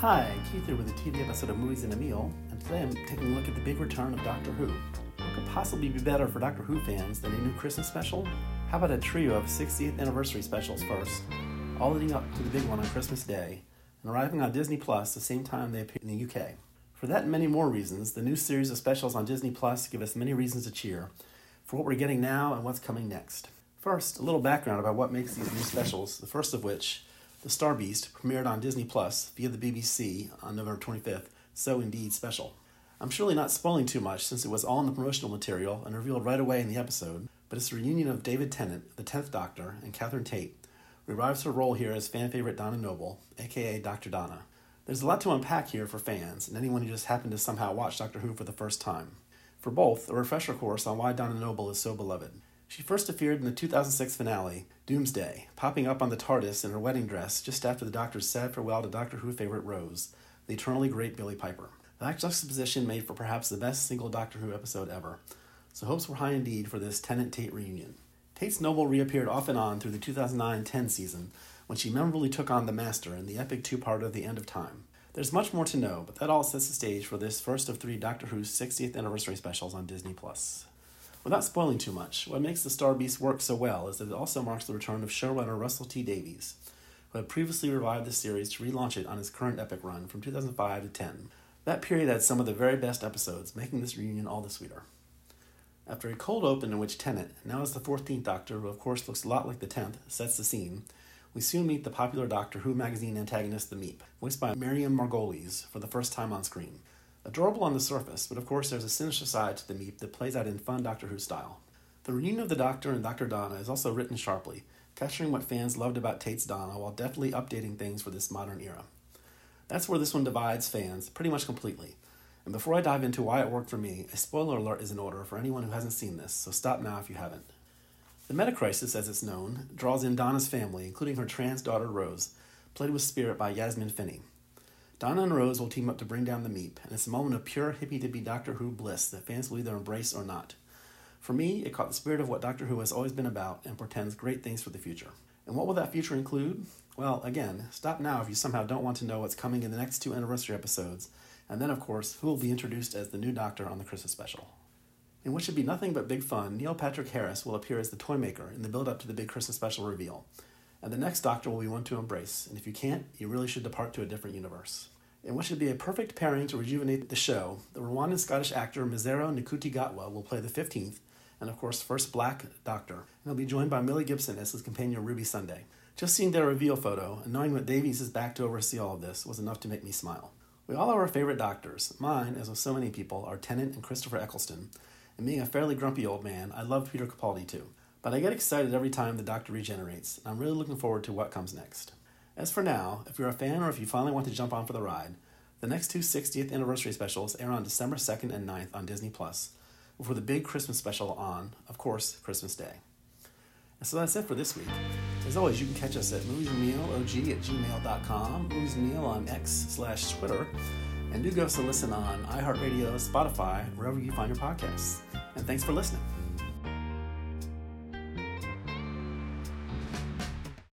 Hi, Keith here with a TV episode of Movies and a Meal, and today I'm taking a look at the big return of Doctor Who. What could possibly be better for Doctor Who fans than a new Christmas special? How about a trio of 60th anniversary specials first, all leading up to the big one on Christmas Day, and arriving on Disney Plus the same time they appear in the UK? For that and many more reasons, the new series of specials on Disney Plus give us many reasons to cheer for what we're getting now and what's coming next. First, a little background about what makes these new specials, the first of which the Star Beast premiered on Disney Plus via the BBC on November 25th, so indeed special. I'm surely not spoiling too much since it was all in the promotional material and revealed right away in the episode, but it's the reunion of David Tennant, the 10th Doctor, and Catherine Tate, who revives her role here as fan favorite Donna Noble, aka Dr. Donna. There's a lot to unpack here for fans and anyone who just happened to somehow watch Doctor Who for the first time. For both, a refresher course on why Donna Noble is so beloved. She first appeared in the 2006 finale, Doomsday, popping up on the TARDIS in her wedding dress just after the Doctor's sad farewell to Doctor Who favorite Rose, the eternally great Billie Piper. That juxtaposition made for perhaps the best single Doctor Who episode ever, so hopes were high indeed for this Tennant Tate reunion. Tate's Noble reappeared off and on through the 2009 10 season when she memorably took on the Master in the epic two part of The End of Time. There's much more to know, but that all sets the stage for this first of three Doctor Who's 60th anniversary specials on Disney Plus. Without spoiling too much, what makes the Star Beast work so well is that it also marks the return of showrunner Russell T Davies, who had previously revived the series to relaunch it on his current epic run from 2005 to 10. That period had some of the very best episodes, making this reunion all the sweeter. After a cold open in which Tennant, now as the 14th Doctor, who of course looks a lot like the 10th, sets the scene, we soon meet the popular Doctor Who magazine antagonist The Meep, voiced by Miriam Margolyes, for the first time on screen. Adorable on the surface, but of course there's a sinister side to the Meep that plays out in fun Doctor Who style. The reunion of the Doctor and Dr. Donna is also written sharply, capturing what fans loved about Tate's Donna while deftly updating things for this modern era. That's where this one divides fans pretty much completely. And before I dive into why it worked for me, a spoiler alert is in order for anyone who hasn't seen this, so stop now if you haven't. The Metacrisis, as it's known, draws in Donna's family, including her trans daughter Rose, played with spirit by Yasmin Finney. Donna and Rose will team up to bring down the Meep, and it's a moment of pure hippy dippy Doctor Who bliss that fans will either embrace or not. For me, it caught the spirit of what Doctor Who has always been about and portends great things for the future. And what will that future include? Well, again, stop now if you somehow don't want to know what's coming in the next two anniversary episodes, and then, of course, who will be introduced as the new Doctor on the Christmas special. In what should be nothing but big fun, Neil Patrick Harris will appear as the toy maker in the build up to the big Christmas special reveal. And the next Doctor will be one to embrace, and if you can't, you really should depart to a different universe. In what should be a perfect pairing to rejuvenate the show, the Rwandan Scottish actor Mzero Ncuti-Gatwa will play the 15th, and of course, first Black Doctor, and he'll be joined by Millie Gibson as his companion Ruby Sunday. Just seeing their reveal photo and knowing that Davies is back to oversee all of this was enough to make me smile. We all have our favorite doctors. Mine, as with so many people, are Tennant and Christopher Eccleston, and being a fairly grumpy old man, I love Peter Capaldi too. But I get excited every time the Doctor regenerates, and I'm really looking forward to what comes next. As for now, if you're a fan or if you finally want to jump on for the ride, the next two 60th anniversary specials air on December 2nd and 9th on Disney Plus, before the big Christmas special on, of course, Christmas Day. And so that's it for this week. As always, you can catch us at moviesmealog at gmail.com, moviesmeal on X slash Twitter, and do give us a listen on iHeartRadio, Spotify, wherever you find your podcasts. And thanks for listening.